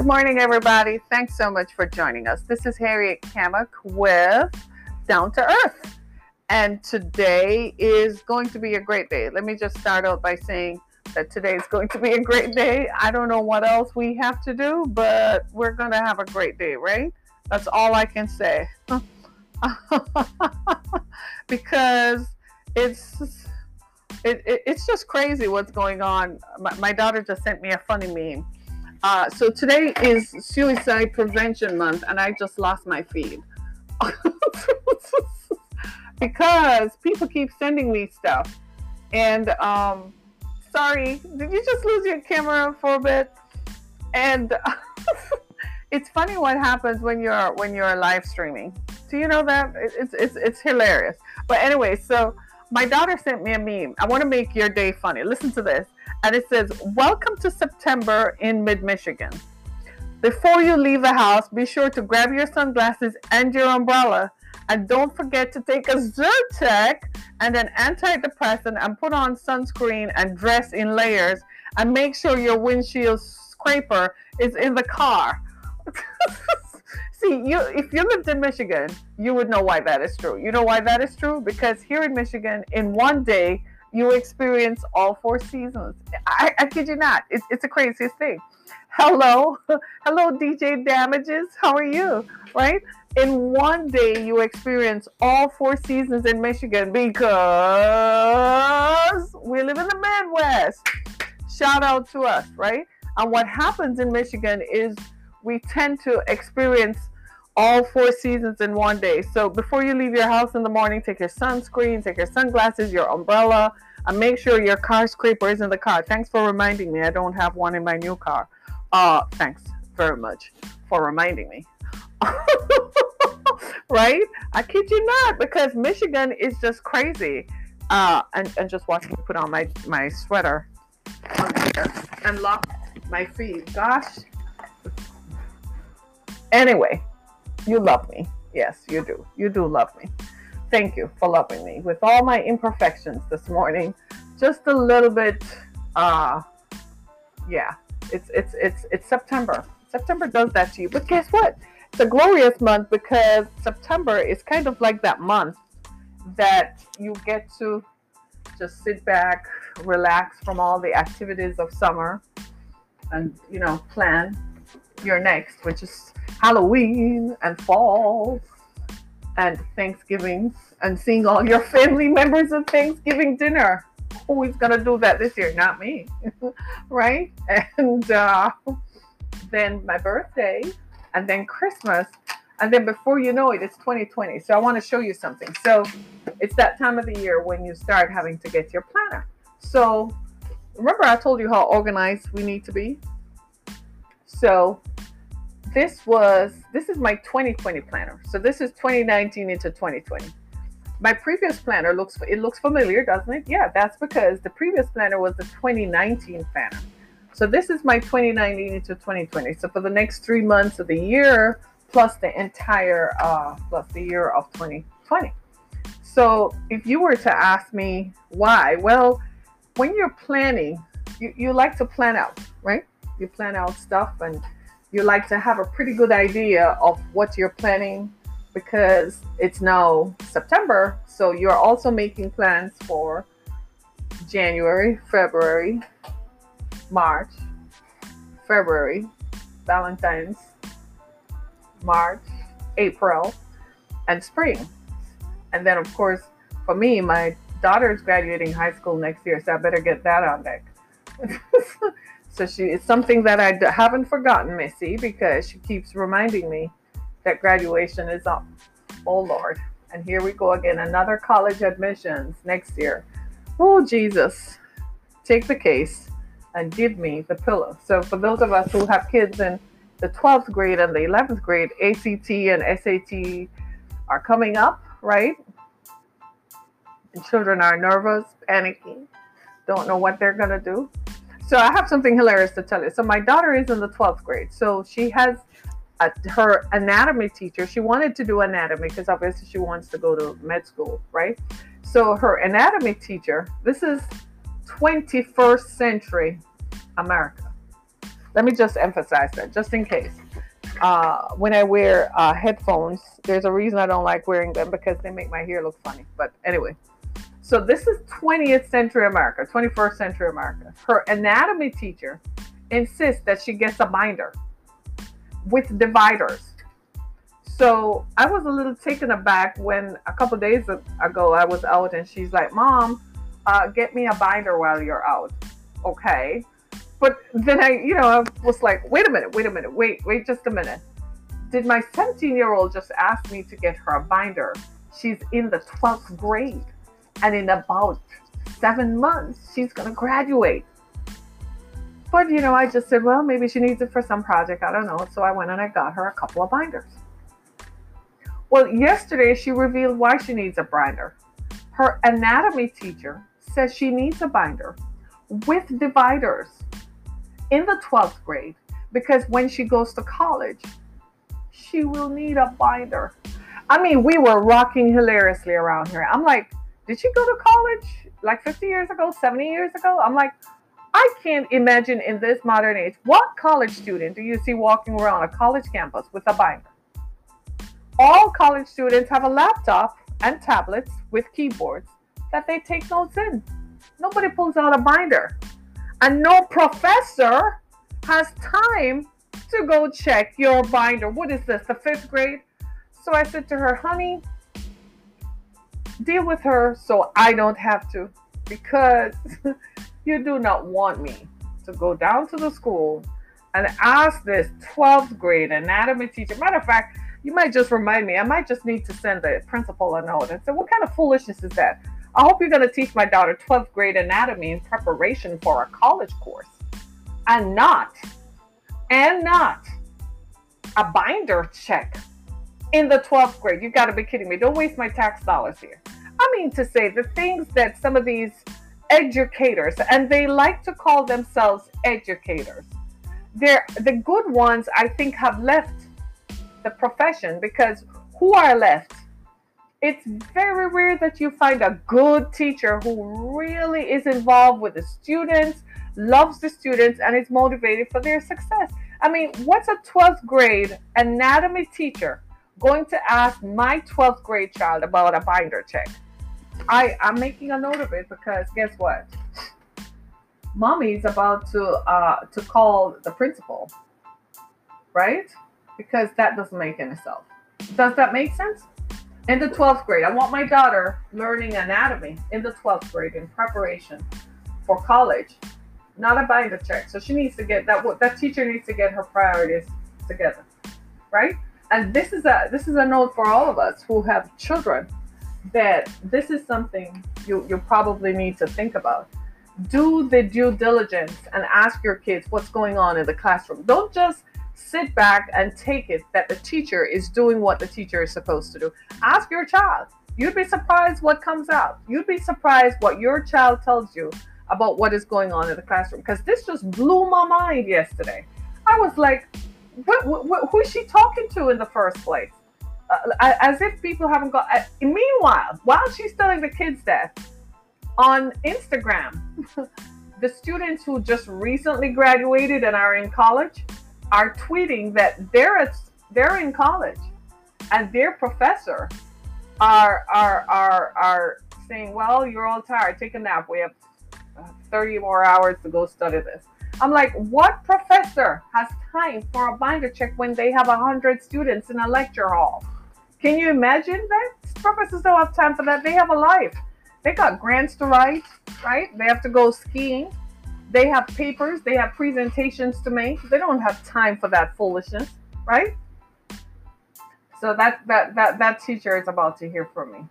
Good morning, everybody. Thanks so much for joining us. This is Harriet Kamek with Down to Earth. And today is going to be a great day. Let me just start out by saying that today is going to be a great day. I don't know what else we have to do, but we're going to have a great day, right? That's all I can say. because it's it, it, it's just crazy what's going on. My, my daughter just sent me a funny meme uh, so today is Suicide Prevention Month, and I just lost my feed because people keep sending me stuff. And um, sorry, did you just lose your camera for a bit? And it's funny what happens when you're when you're live streaming. Do you know that? It's it's it's hilarious. But anyway, so my daughter sent me a meme. I want to make your day funny. Listen to this and it says, Welcome to September in mid Michigan. Before you leave the house, be sure to grab your sunglasses and your umbrella. And don't forget to take a Zyrtec and an antidepressant and put on sunscreen and dress in layers. And make sure your windshield scraper is in the car. See, you if you lived in Michigan, you would know why that is true. You know why that is true? Because here in Michigan, in one day, you experience all four seasons. I, I kid you not. It's, it's the craziest thing. Hello, hello, DJ Damages. How are you? Right? In one day, you experience all four seasons in Michigan because we live in the Midwest. Shout out to us, right? And what happens in Michigan is we tend to experience all four seasons in one day. So before you leave your house in the morning, take your sunscreen, take your sunglasses, your umbrella, and make sure your car scraper is in the car. Thanks for reminding me. I don't have one in my new car. Uh, thanks very much for reminding me. right? I kid you not, because Michigan is just crazy. Uh, and, and just watch me put on my, my sweater and lock my feet. Gosh. Anyway, you love me. Yes, you do. You do love me. Thank you for loving me with all my imperfections this morning. Just a little bit, uh, yeah. It's it's it's it's September. September does that to you. But guess what? It's a glorious month because September is kind of like that month that you get to just sit back, relax from all the activities of summer, and you know plan your next, which is Halloween and fall and Thanksgiving and seeing all your family members at Thanksgiving dinner. Who is going to do that this year? Not me, right? And uh, then my birthday, and then Christmas. And then before you know it, it's 2020. So I want to show you something. So it's that time of the year when you start having to get your planner. So remember, I told you how organized we need to be? So this was this is my 2020 planner. So this is 2019 into 2020. My previous planner looks it looks familiar, doesn't it? Yeah, that's because the previous planner was the 2019 planner. So this is my 2019 into 2020. So for the next three months of the year, plus the entire uh, plus the year of 2020. So if you were to ask me why, well, when you're planning, you, you like to plan out, right? You plan out stuff and you like to have a pretty good idea of what you're planning because it's now September. So you're also making plans for January, February, March, February, Valentine's, March, April, and spring. And then, of course, for me, my daughter is graduating high school next year, so I better get that on deck. So she it's something that I haven't forgotten, Missy, because she keeps reminding me that graduation is up. Oh Lord. And here we go again, another college admissions next year. Oh Jesus. Take the case and give me the pillow. So for those of us who have kids in the 12th grade and the 11th grade, ACT and SAT are coming up, right? And children are nervous, panicking, don't know what they're going to do. So I have something hilarious to tell you. So my daughter is in the 12th grade. So she has a, her anatomy teacher. She wanted to do anatomy because obviously she wants to go to med school, right? So her anatomy teacher, this is 21st century America. Let me just emphasize that, just in case. Uh, when I wear uh, headphones, there's a reason I don't like wearing them because they make my hair look funny. But anyway, so this is 20th century America, 21st century America. Her anatomy teacher insists that she gets a binder with dividers. So I was a little taken aback when a couple days ago I was out and she's like, Mom, uh, get me a binder while you're out. Okay. But then I, you know, I was like, wait a minute, wait a minute, wait, wait just a minute. Did my 17 year old just ask me to get her a binder? She's in the 12th grade. And in about seven months, she's going to graduate. But, you know, I just said, well, maybe she needs it for some project. I don't know. So I went and I got her a couple of binders. Well, yesterday she revealed why she needs a binder. Her anatomy teacher says she needs a binder with dividers in the 12th grade because when she goes to college, she will need a binder. I mean, we were rocking hilariously around here. I'm like, did she go to college like 50 years ago, 70 years ago? I'm like, I can't imagine in this modern age what college student do you see walking around a college campus with a binder? All college students have a laptop and tablets with keyboards that they take notes in. Nobody pulls out a binder. And no professor has time to go check your binder. What is this, the fifth grade? So I said to her, honey, deal with her so I don't have to because you do not want me to go down to the school and ask this 12th grade anatomy teacher. Matter of fact, you might just remind me, I might just need to send the principal a note and say, What kind of foolishness is that? I hope you're going to teach my daughter 12th grade anatomy in preparation for a college course and not, and not a binder check in the 12th grade. You've got to be kidding me. Don't waste my tax dollars here. I mean to say the things that some of these educators, and they like to call themselves educators, they're the good ones, I think, have left the profession because who are left? it's very rare that you find a good teacher who really is involved with the students, loves the students, and is motivated for their success. I mean, what's a 12th grade anatomy teacher going to ask my 12th grade child about a binder check? I, I'm making a note of it because guess what? Mommy's about to uh, to call the principal, right? Because that doesn't make any sense. Does that make sense? in the 12th grade. I want my daughter learning anatomy in the 12th grade in preparation for college, not a binder check. So she needs to get that. That teacher needs to get her priorities together, right? And this is a this is a note for all of us who have children that this is something you you probably need to think about. Do the due diligence and ask your kids what's going on in the classroom. Don't just sit back and take it that the teacher is doing what the teacher is supposed to do. Ask your child. You'd be surprised what comes out. You'd be surprised what your child tells you about what is going on in the classroom. Because this just blew my mind yesterday. I was like, what, what, who is she talking to in the first place? Uh, as if people haven't got. Uh, meanwhile, while she's telling the kids that on Instagram, the students who just recently graduated and are in college, are tweeting that they're at, they're in college and their professor are are are are saying, "Well, you're all tired. Take a nap. We have 30 more hours to go study this." I'm like, what professor has time for a binder check when they have 100 students in a lecture hall? Can you imagine that? Professors don't have time for that. They have a life. They got grants to write, right? They have to go skiing. They have papers, they have presentations to make. They don't have time for that foolishness, right? So that that that that teacher is about to hear from me.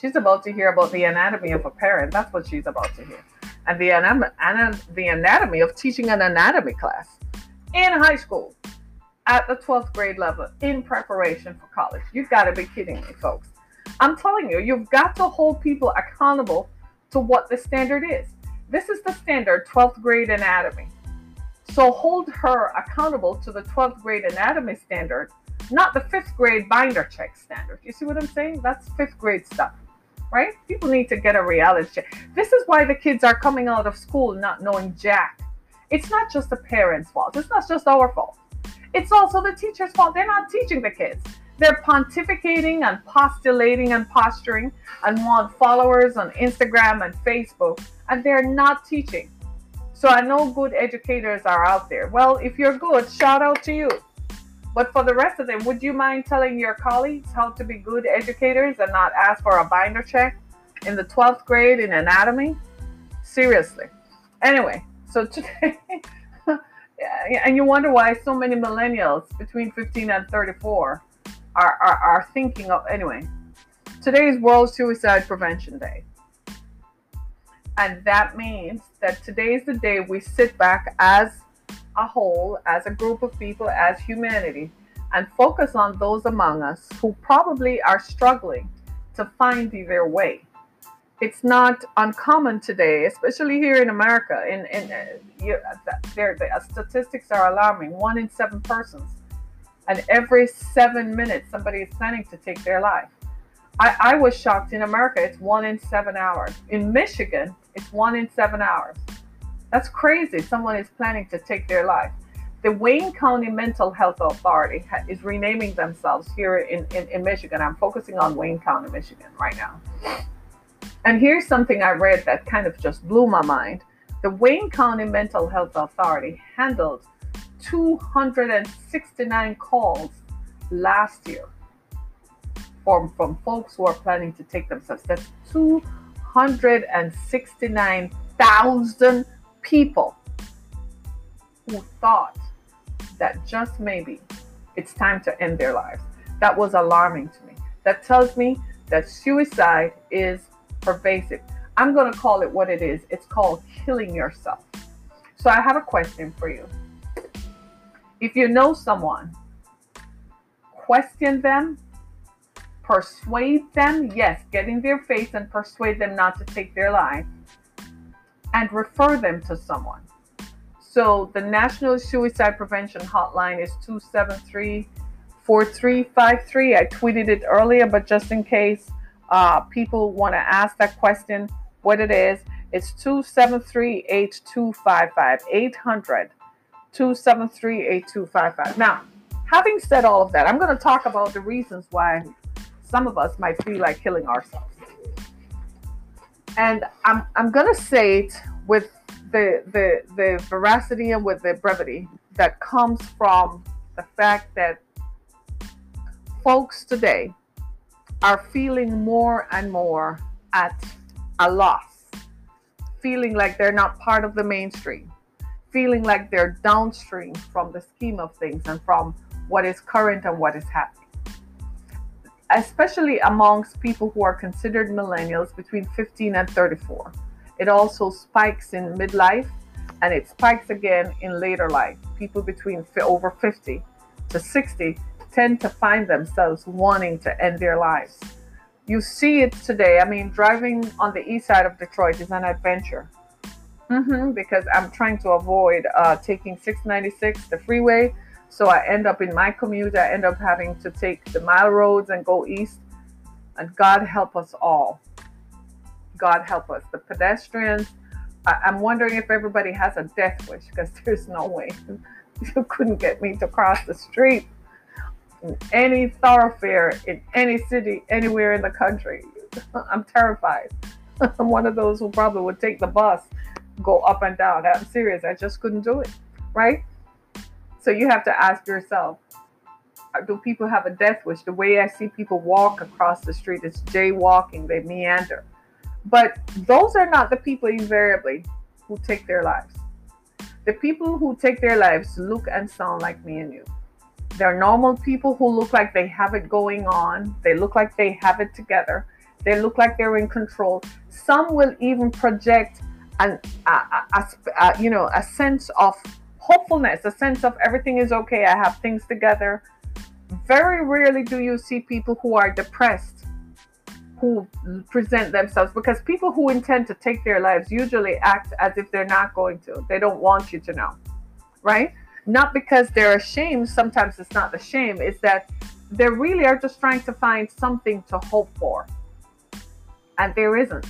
She's about to hear about the anatomy of a parent. That's what she's about to hear. And the anatomy, the anatomy of teaching an anatomy class in high school at the 12th grade level in preparation for college. You've got to be kidding me, folks. I'm telling you, you've got to hold people accountable to what the standard is. This is the standard 12th grade anatomy. So hold her accountable to the 12th grade anatomy standard, not the fifth grade binder check standard. You see what I'm saying? That's fifth grade stuff, right? People need to get a reality check. This is why the kids are coming out of school not knowing jack. It's not just the parents' fault. It's not just our fault. It's also the teacher's fault. They're not teaching the kids. They're pontificating and postulating and posturing and want followers on Instagram and Facebook, and they're not teaching. So I know good educators are out there. Well, if you're good, shout out to you. But for the rest of them, would you mind telling your colleagues how to be good educators and not ask for a binder check in the 12th grade in anatomy? Seriously. Anyway, so today, and you wonder why so many millennials between 15 and 34 are, are, are thinking of, anyway, today is World Suicide Prevention Day. And that means that today is the day we sit back as a whole, as a group of people, as humanity, and focus on those among us who probably are struggling to find their way. It's not uncommon today, especially here in America. In, in uh, there, the statistics are alarming. One in seven persons and every seven minutes somebody is planning to take their life. I, I was shocked in America, it's one in seven hours. In Michigan, it's one in seven hours. That's crazy. Someone is planning to take their life. The Wayne County Mental Health Authority is renaming themselves here in, in, in Michigan. I'm focusing on Wayne County, Michigan right now. And here's something I read that kind of just blew my mind. The Wayne County Mental Health Authority handled 269 calls last year from, from folks who are planning to take themselves. That's 269,000 people who thought that just maybe it's time to end their lives. That was alarming to me. That tells me that suicide is pervasive. I'm going to call it what it is. It's called killing yourself. So I have a question for you. If you know someone, question them, persuade them, yes, get in their face and persuade them not to take their life, and refer them to someone. So the National Suicide Prevention Hotline is 273 4353. I tweeted it earlier, but just in case uh, people want to ask that question, what it is, it's 273 8255 800 273 8255. Now, having said all of that, I'm going to talk about the reasons why some of us might feel like killing ourselves. And I'm, I'm to say it with the, the, the veracity and with the brevity that comes from the fact that folks today are feeling more and more at a loss, feeling like they're not part of the mainstream, feeling like they're downstream from the scheme of things and from what is current and what is happening. Especially amongst people who are considered millennials between 15 and 34. It also spikes in midlife and it spikes again in later life. People between over 50 to 60 tend to find themselves wanting to end their lives. You see it today. I mean, driving on the east side of Detroit is an adventure Mm-hmm, because I'm trying to avoid uh, taking 696, the freeway. So I end up in my commute, I end up having to take the mile roads and go east. And God help us all. God help us. The pedestrians, I- I'm wondering if everybody has a death wish because there's no way you couldn't get me to cross the street in any thoroughfare in any city, anywhere in the country. I'm terrified. I'm one of those who probably would take the bus go up and down. I'm serious. I just couldn't do it. Right? So you have to ask yourself uh, do people have a death wish? The way I see people walk across the street, it's jaywalking, they meander. But those are not the people invariably who take their lives. The people who take their lives look and sound like me and you. They're normal people who look like they have it going on. They look like they have it together. They look like they're in control. Some will even project and a, a, a, you know a sense of hopefulness a sense of everything is okay i have things together. Very rarely do you see people who are depressed who present themselves because people who intend to take their lives usually act as if they're not going to. They don't want you to know right? Not because they're ashamed sometimes it's not the shame it's that they really are just trying to find something to hope for. And there isn't.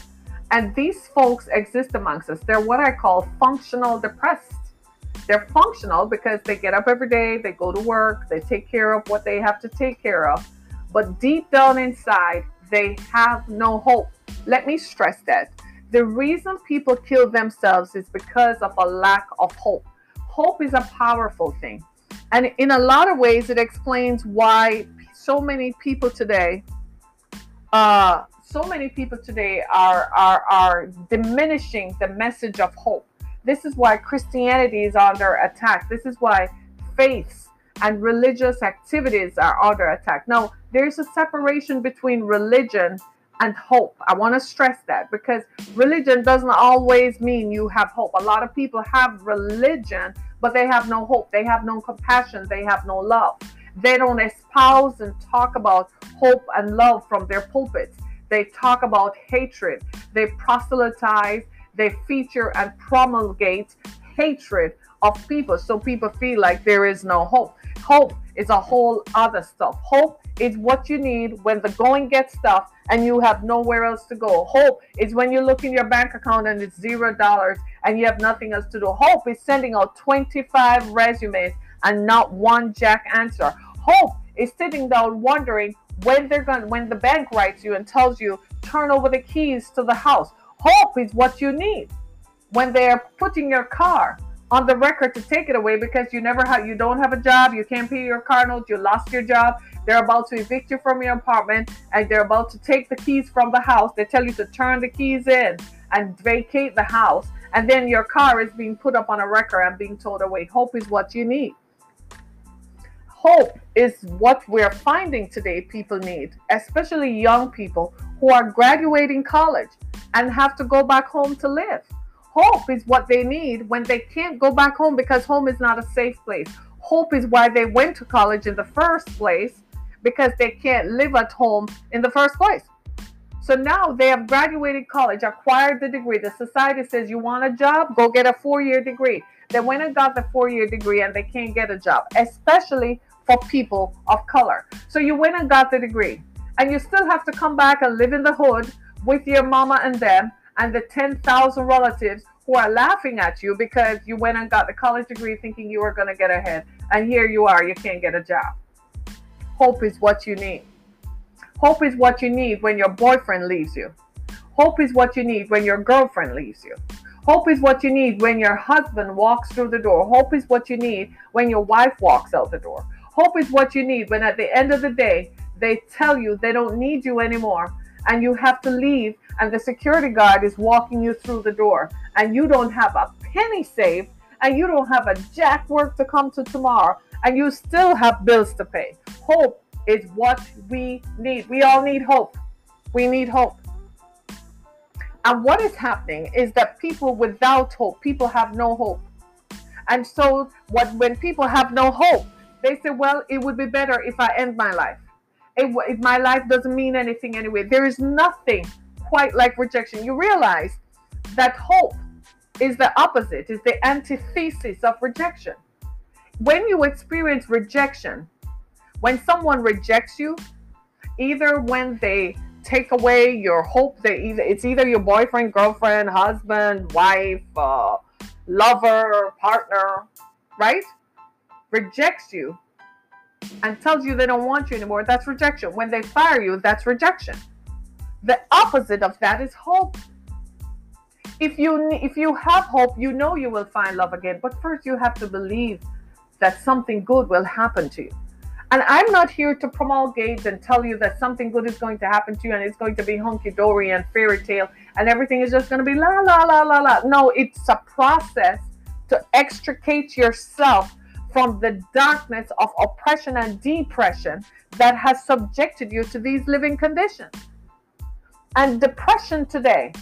And these folks exist amongst us. They're what I call functional depressed. They're functional because they get up every day, they go to work, they take care of what they have to take care of. But deep down inside, they have no hope. Let me stress that. The reason people kill themselves is because of a lack of hope. Hope is a powerful thing. And in a lot of ways, it explains why so many people today, uh, so many people today are, are, are diminishing the message of hope this is why Christianity is under attack. This is why faiths and religious activities are under attack. Now, there's a separation between religion and hope. I want to stress that because religion doesn't always mean you have hope. A lot of people have religion, but they have no hope. They have no compassion. They have no love. They don't espouse and talk about hope and love from their pulpits. They talk about hatred. They proselytize they feature and promulgate hatred of people so people feel like there is no hope. Hope is a whole other stuff. Hope is what you need when the going gets tough and you have nowhere else to go. Hope is when you look in your bank account and it's zero dollars and you have nothing else to do. Hope is sending out 25 resumes and not one jack answer. Hope is sitting down wondering when they're going when the bank writes you and tells you turn over the keys to the house Hope is what you need when they're putting your car on the record to take it away because you never have you don't have a job, you can't pay your car note, you lost your job, they're about to evict you from your apartment and they're about to take the keys from the house. They tell you to turn the keys in and vacate the house, and then your car is being put up on a record and being towed away. Hope is what you need. Hope is what we're finding today people need, especially young people who are graduating college and have to go back home to live. Hope is what they need when they can't go back home because home is not a safe place. Hope is why they went to college in the first place because they can't live at home in the first place. So now they have graduated college, acquired the degree. The society says, You want a job? Go get a four year degree. They went and got the four year degree and they can't get a job, especially for people of color. So you went and got the degree, and you still have to come back and live in the hood with your mama and them and the 10,000 relatives who are laughing at you because you went and got the college degree thinking you were going to get ahead. And here you are, you can't get a job. Hope is what you need. Hope is what you need when your boyfriend leaves you. Hope is what you need when your girlfriend leaves you. Hope is what you need when your husband walks through the door. Hope is what you need when your wife walks out the door. Hope is what you need when at the end of the day they tell you they don't need you anymore and you have to leave and the security guard is walking you through the door and you don't have a penny saved and you don't have a jack work to come to tomorrow and you still have bills to pay. Hope is what we need. We all need hope. We need hope. And what is happening is that people without hope, people have no hope. And so what when people have no hope, they say, well, it would be better if I end my life. It, it, my life doesn't mean anything anyway. There is nothing quite like rejection. You realize that hope is the opposite, is the antithesis of rejection. When you experience rejection, when someone rejects you, either when they take away your hope, either it's either your boyfriend, girlfriend, husband, wife, uh, lover, partner, right? Rejects you and tells you they don't want you anymore, that's rejection. When they fire you, that's rejection. The opposite of that is hope. If you if you have hope, you know you will find love again. But first you have to believe that something good will happen to you. And I'm not here to promulgate and tell you that something good is going to happen to you and it's going to be hunky dory and fairy tale and everything is just going to be la la la la la. No, it's a process to extricate yourself from the darkness of oppression and depression that has subjected you to these living conditions. And depression today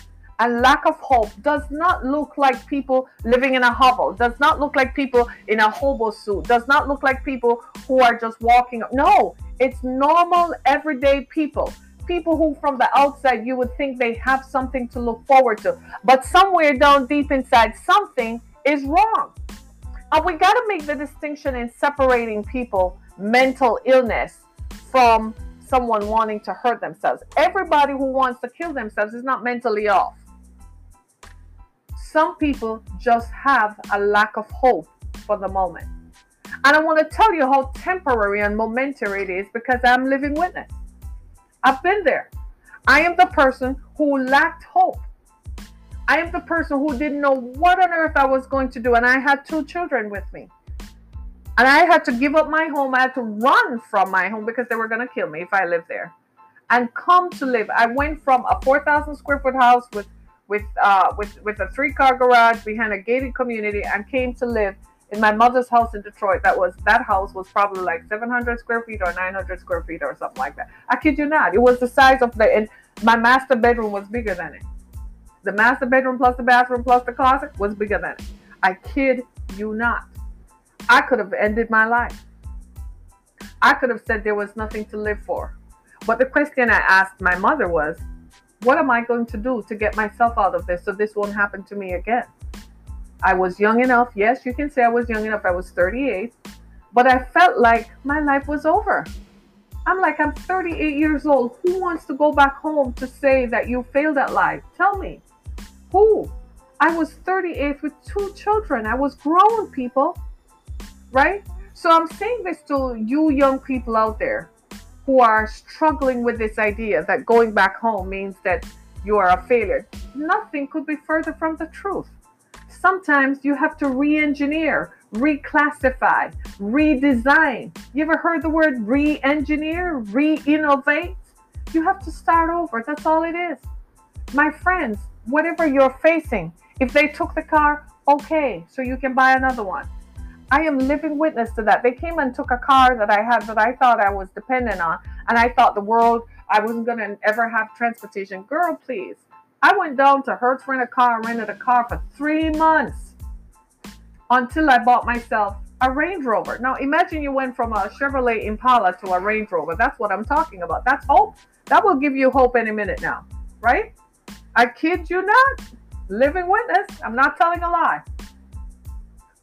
and lack of hope does not look like people living in a hovel, does not look like people in a hobo suit, does not look like people who are just walking. No, it's normal, everyday people. People who, from the outside, you would think they have something to look forward to. But somewhere down deep inside, something is wrong. And we got to make the distinction in separating people mental illness from someone wanting to hurt themselves. Everybody who wants to kill themselves is not mentally off. Some people just have a lack of hope for the moment. And I want to tell you how temporary and momentary it is because I'm living witness. I've been there. I am the person who lacked hope. I am the person who didn't know what on earth I was going to do. And I had two children with me. And I had to give up my home. I had to run from my home because they were going to kill me if I lived there. And come to live. I went from a 4,000 square foot house with with uh, with with a three car garage behind a gated community and came to live in my mother's house in Detroit. That was that house was probably like 700 square feet or 900 square feet or something like that. I kid you not. It was the size of the and my master bedroom was bigger than it. The master bedroom plus the bathroom plus the closet was bigger than it. I kid you not. I could have ended my life. I could have said there was nothing to live for. But the question I asked my mother was, what am I going to do to get myself out of this so this won't happen to me again? I was young enough. Yes, you can say I was young enough. I was 38. But I felt like my life was over. I'm like, I'm 38 years old. Who wants to go back home to say that you failed at life? Tell me. Who? I was 38 with two children. I was grown, people. Right? So I'm saying this to you young people out there who are struggling with this idea that going back home means that you are a failure. Nothing could be further from the truth. Sometimes you have to re engineer, reclassify, redesign. You ever heard the word re engineer, re innovate? You have to start over. That's all it is. My friends, whatever you're facing, if they took the car, okay, so you can buy another one. I am living witness to that. They came and took a car that I had that I thought I was dependent on, and I thought the world I wasn't going to ever have transportation. Girl, please. I went down to Hertz rent a car, rented a car for three months until I bought myself a Range Rover. Now imagine you went from a Chevrolet Impala to a Range Rover. That's what I'm talking about. That's hope. That will give you hope any minute now, right? I kid you not. Living witness. I'm not telling a lie.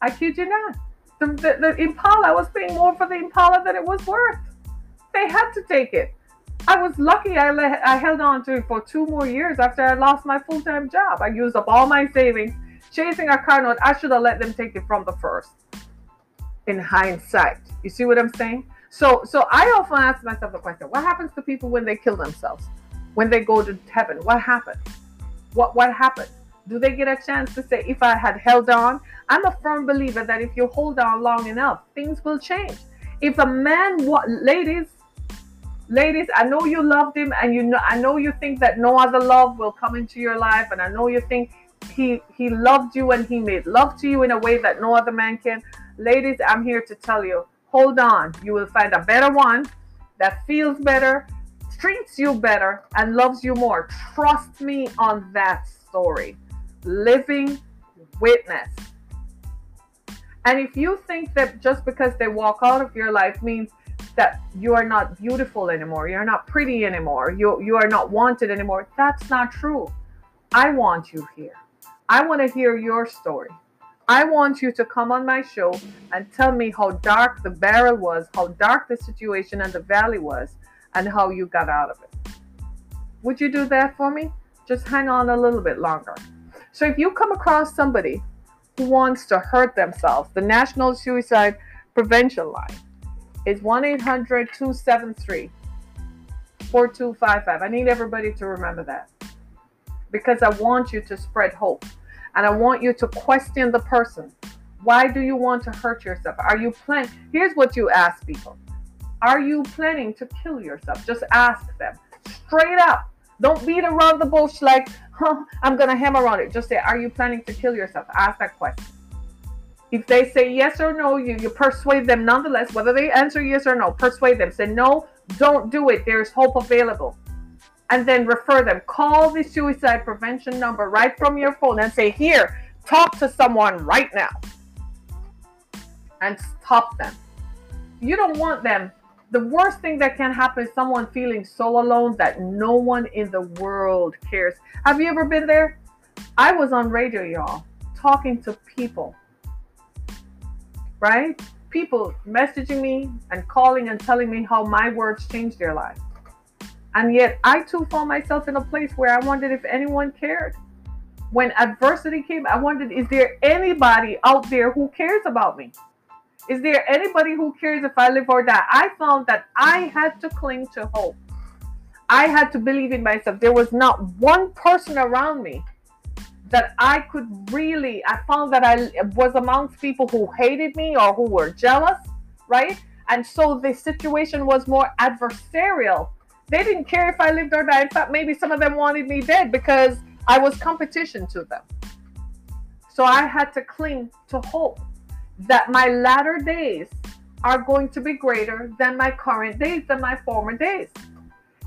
I kid you not. The, the, the Impala I was paying more for the Impala than it was worth. They had to take it. I was lucky I, le- I held on to it for two more years after I lost my full time job. I used up all my savings chasing a car note. I should have let them take it from the first. In hindsight, you see what I'm saying? So, so I often ask myself the question: What happens to people when they kill themselves? When they go to heaven, what happens? What what happens? Do they get a chance to say, if I had held on? I'm a firm believer that if you hold on long enough, things will change. If a man, what, ladies, ladies, I know you loved him, and you know, I know you think that no other love will come into your life, and I know you think he he loved you and he made love to you in a way that no other man can. Ladies, I'm here to tell you, hold on. You will find a better one that feels better, treats you better, and loves you more. Trust me on that story living witness. And if you think that just because they walk out of your life means that you are not beautiful anymore, you're not pretty anymore, you, you are not wanted anymore, that's not true. I want you here. I want to hear your story. I want you to come on my show and tell me how dark the barrel was, how dark the situation and the valley was, and how you got out of it. Would you do that for me? Just hang on a little bit longer. So if you come across somebody who wants to hurt themselves, the National Suicide Prevention Line is 1 800 273 4255. I need everybody to remember that because I want you to spread hope and I want you to question the person. Why do you want to hurt yourself? Are you planning? Here's what you ask people Are you planning to kill yourself? Just ask them straight up. Don't beat around the bush like, huh, I'm going to hammer on it. Just say, Are you planning to kill yourself? Ask that question. If they say yes or no, you, you persuade them nonetheless, whether they answer yes or no, persuade them. Say, No, don't do it. There's hope available. And then refer them. Call the suicide prevention number right from your phone and say, Here, talk to someone right now. And stop them. You don't want them the worst thing that can happen is someone feeling so alone that no one in the world cares. Have you ever been there? I was on radio, y'all, talking to people, right? People messaging me and calling and telling me how my words changed their life. And yet I too found myself in a place where I wondered if anyone cared. when adversity came, I wondered, is there anybody out there who cares about me? Is there anybody who cares if I live or die? I found that I had to cling to hope. I had to believe in myself. There was not one person around me that I could really, I found that I was amongst people who hated me or who were jealous, right? And so the situation was more adversarial. They didn't care if I lived or died. In fact, maybe some of them wanted me dead because I was competition to them. So I had to cling to hope that my latter days are going to be greater than my current days, than my former days.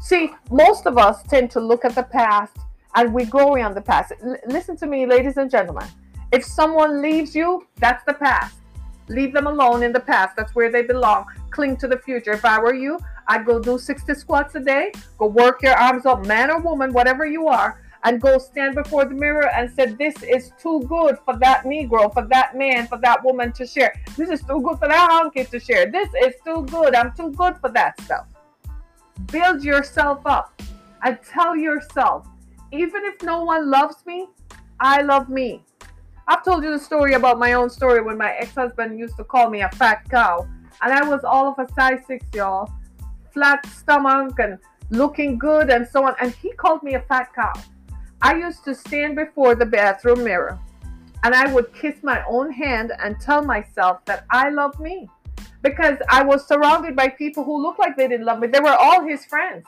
See, most of us tend to look at the past and we go on the past. L- listen to me, ladies and gentlemen. If someone leaves you, that's the past. Leave them alone in the past. That's where they belong. Cling to the future. If I were you, I'd go do 60 squats a day, go work your arms up, man or woman, whatever you are, and go stand before the mirror and say, This is too good for that Negro, for that man, for that woman to share. This is too good for that honky to share. This is too good. I'm too good for that stuff. Build yourself up and tell yourself, even if no one loves me, I love me. I've told you the story about my own story when my ex husband used to call me a fat cow. And I was all of a size six, y'all flat stomach and looking good and so on. And he called me a fat cow. I used to stand before the bathroom mirror and I would kiss my own hand and tell myself that I love me because I was surrounded by people who looked like they didn't love me. They were all his friends.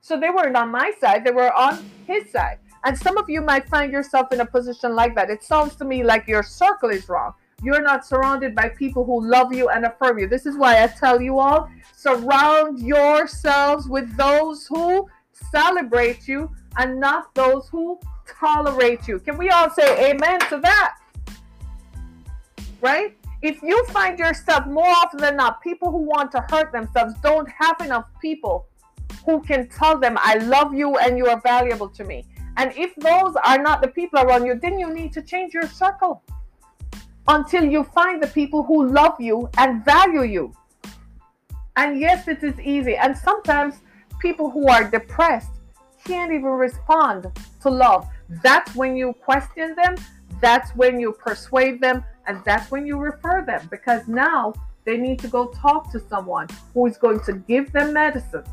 So they weren't on my side, they were on his side. And some of you might find yourself in a position like that. It sounds to me like your circle is wrong. You're not surrounded by people who love you and affirm you. This is why I tell you all surround yourselves with those who celebrate you and not those who tolerate you. Can we all say amen to that? Right? If you find yourself more often than not, people who want to hurt themselves don't have enough people who can tell them, I love you and you are valuable to me. And if those are not the people around you, then you need to change your circle until you find the people who love you and value you. And yes, it is easy. And sometimes people who are depressed can't even respond to love. That's when you question them, that's when you persuade them, and that's when you refer them because now they need to go talk to someone who is going to give them medicine,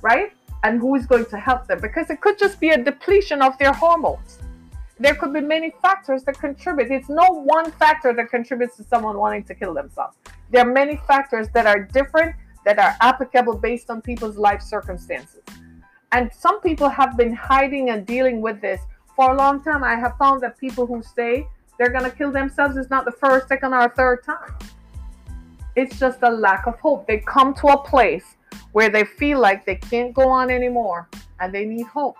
right? And who is going to help them because it could just be a depletion of their hormones. There could be many factors that contribute. It's no one factor that contributes to someone wanting to kill themselves. There are many factors that are different, that are applicable based on people's life circumstances. And some people have been hiding and dealing with this for a long time. I have found that people who say they're going to kill themselves is not the first, second, or third time. It's just a lack of hope. They come to a place where they feel like they can't go on anymore and they need hope.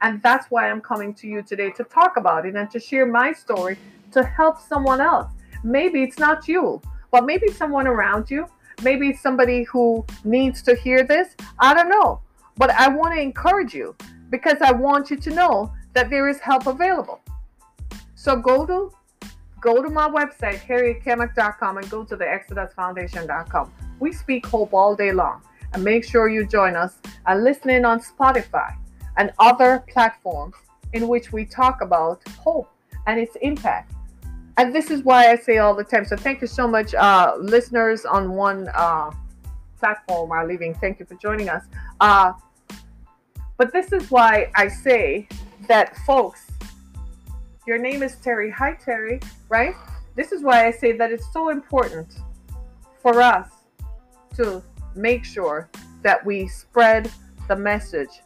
And that's why I'm coming to you today to talk about it and to share my story to help someone else. Maybe it's not you, but maybe someone around you. Maybe somebody who needs to hear this. I don't know. But I want to encourage you because I want you to know that there is help available. So go to go to my website, harrietkemick.com, and go to the exodusfoundation.com. We speak hope all day long. And make sure you join us and listen in on Spotify and other platforms in which we talk about hope and its impact. And this is why I say all the time. So thank you so much, uh, listeners on one uh, platform are leaving. Thank you for joining us. Uh, but this is why I say that, folks, your name is Terry. Hi, Terry, right? This is why I say that it's so important for us to make sure that we spread the message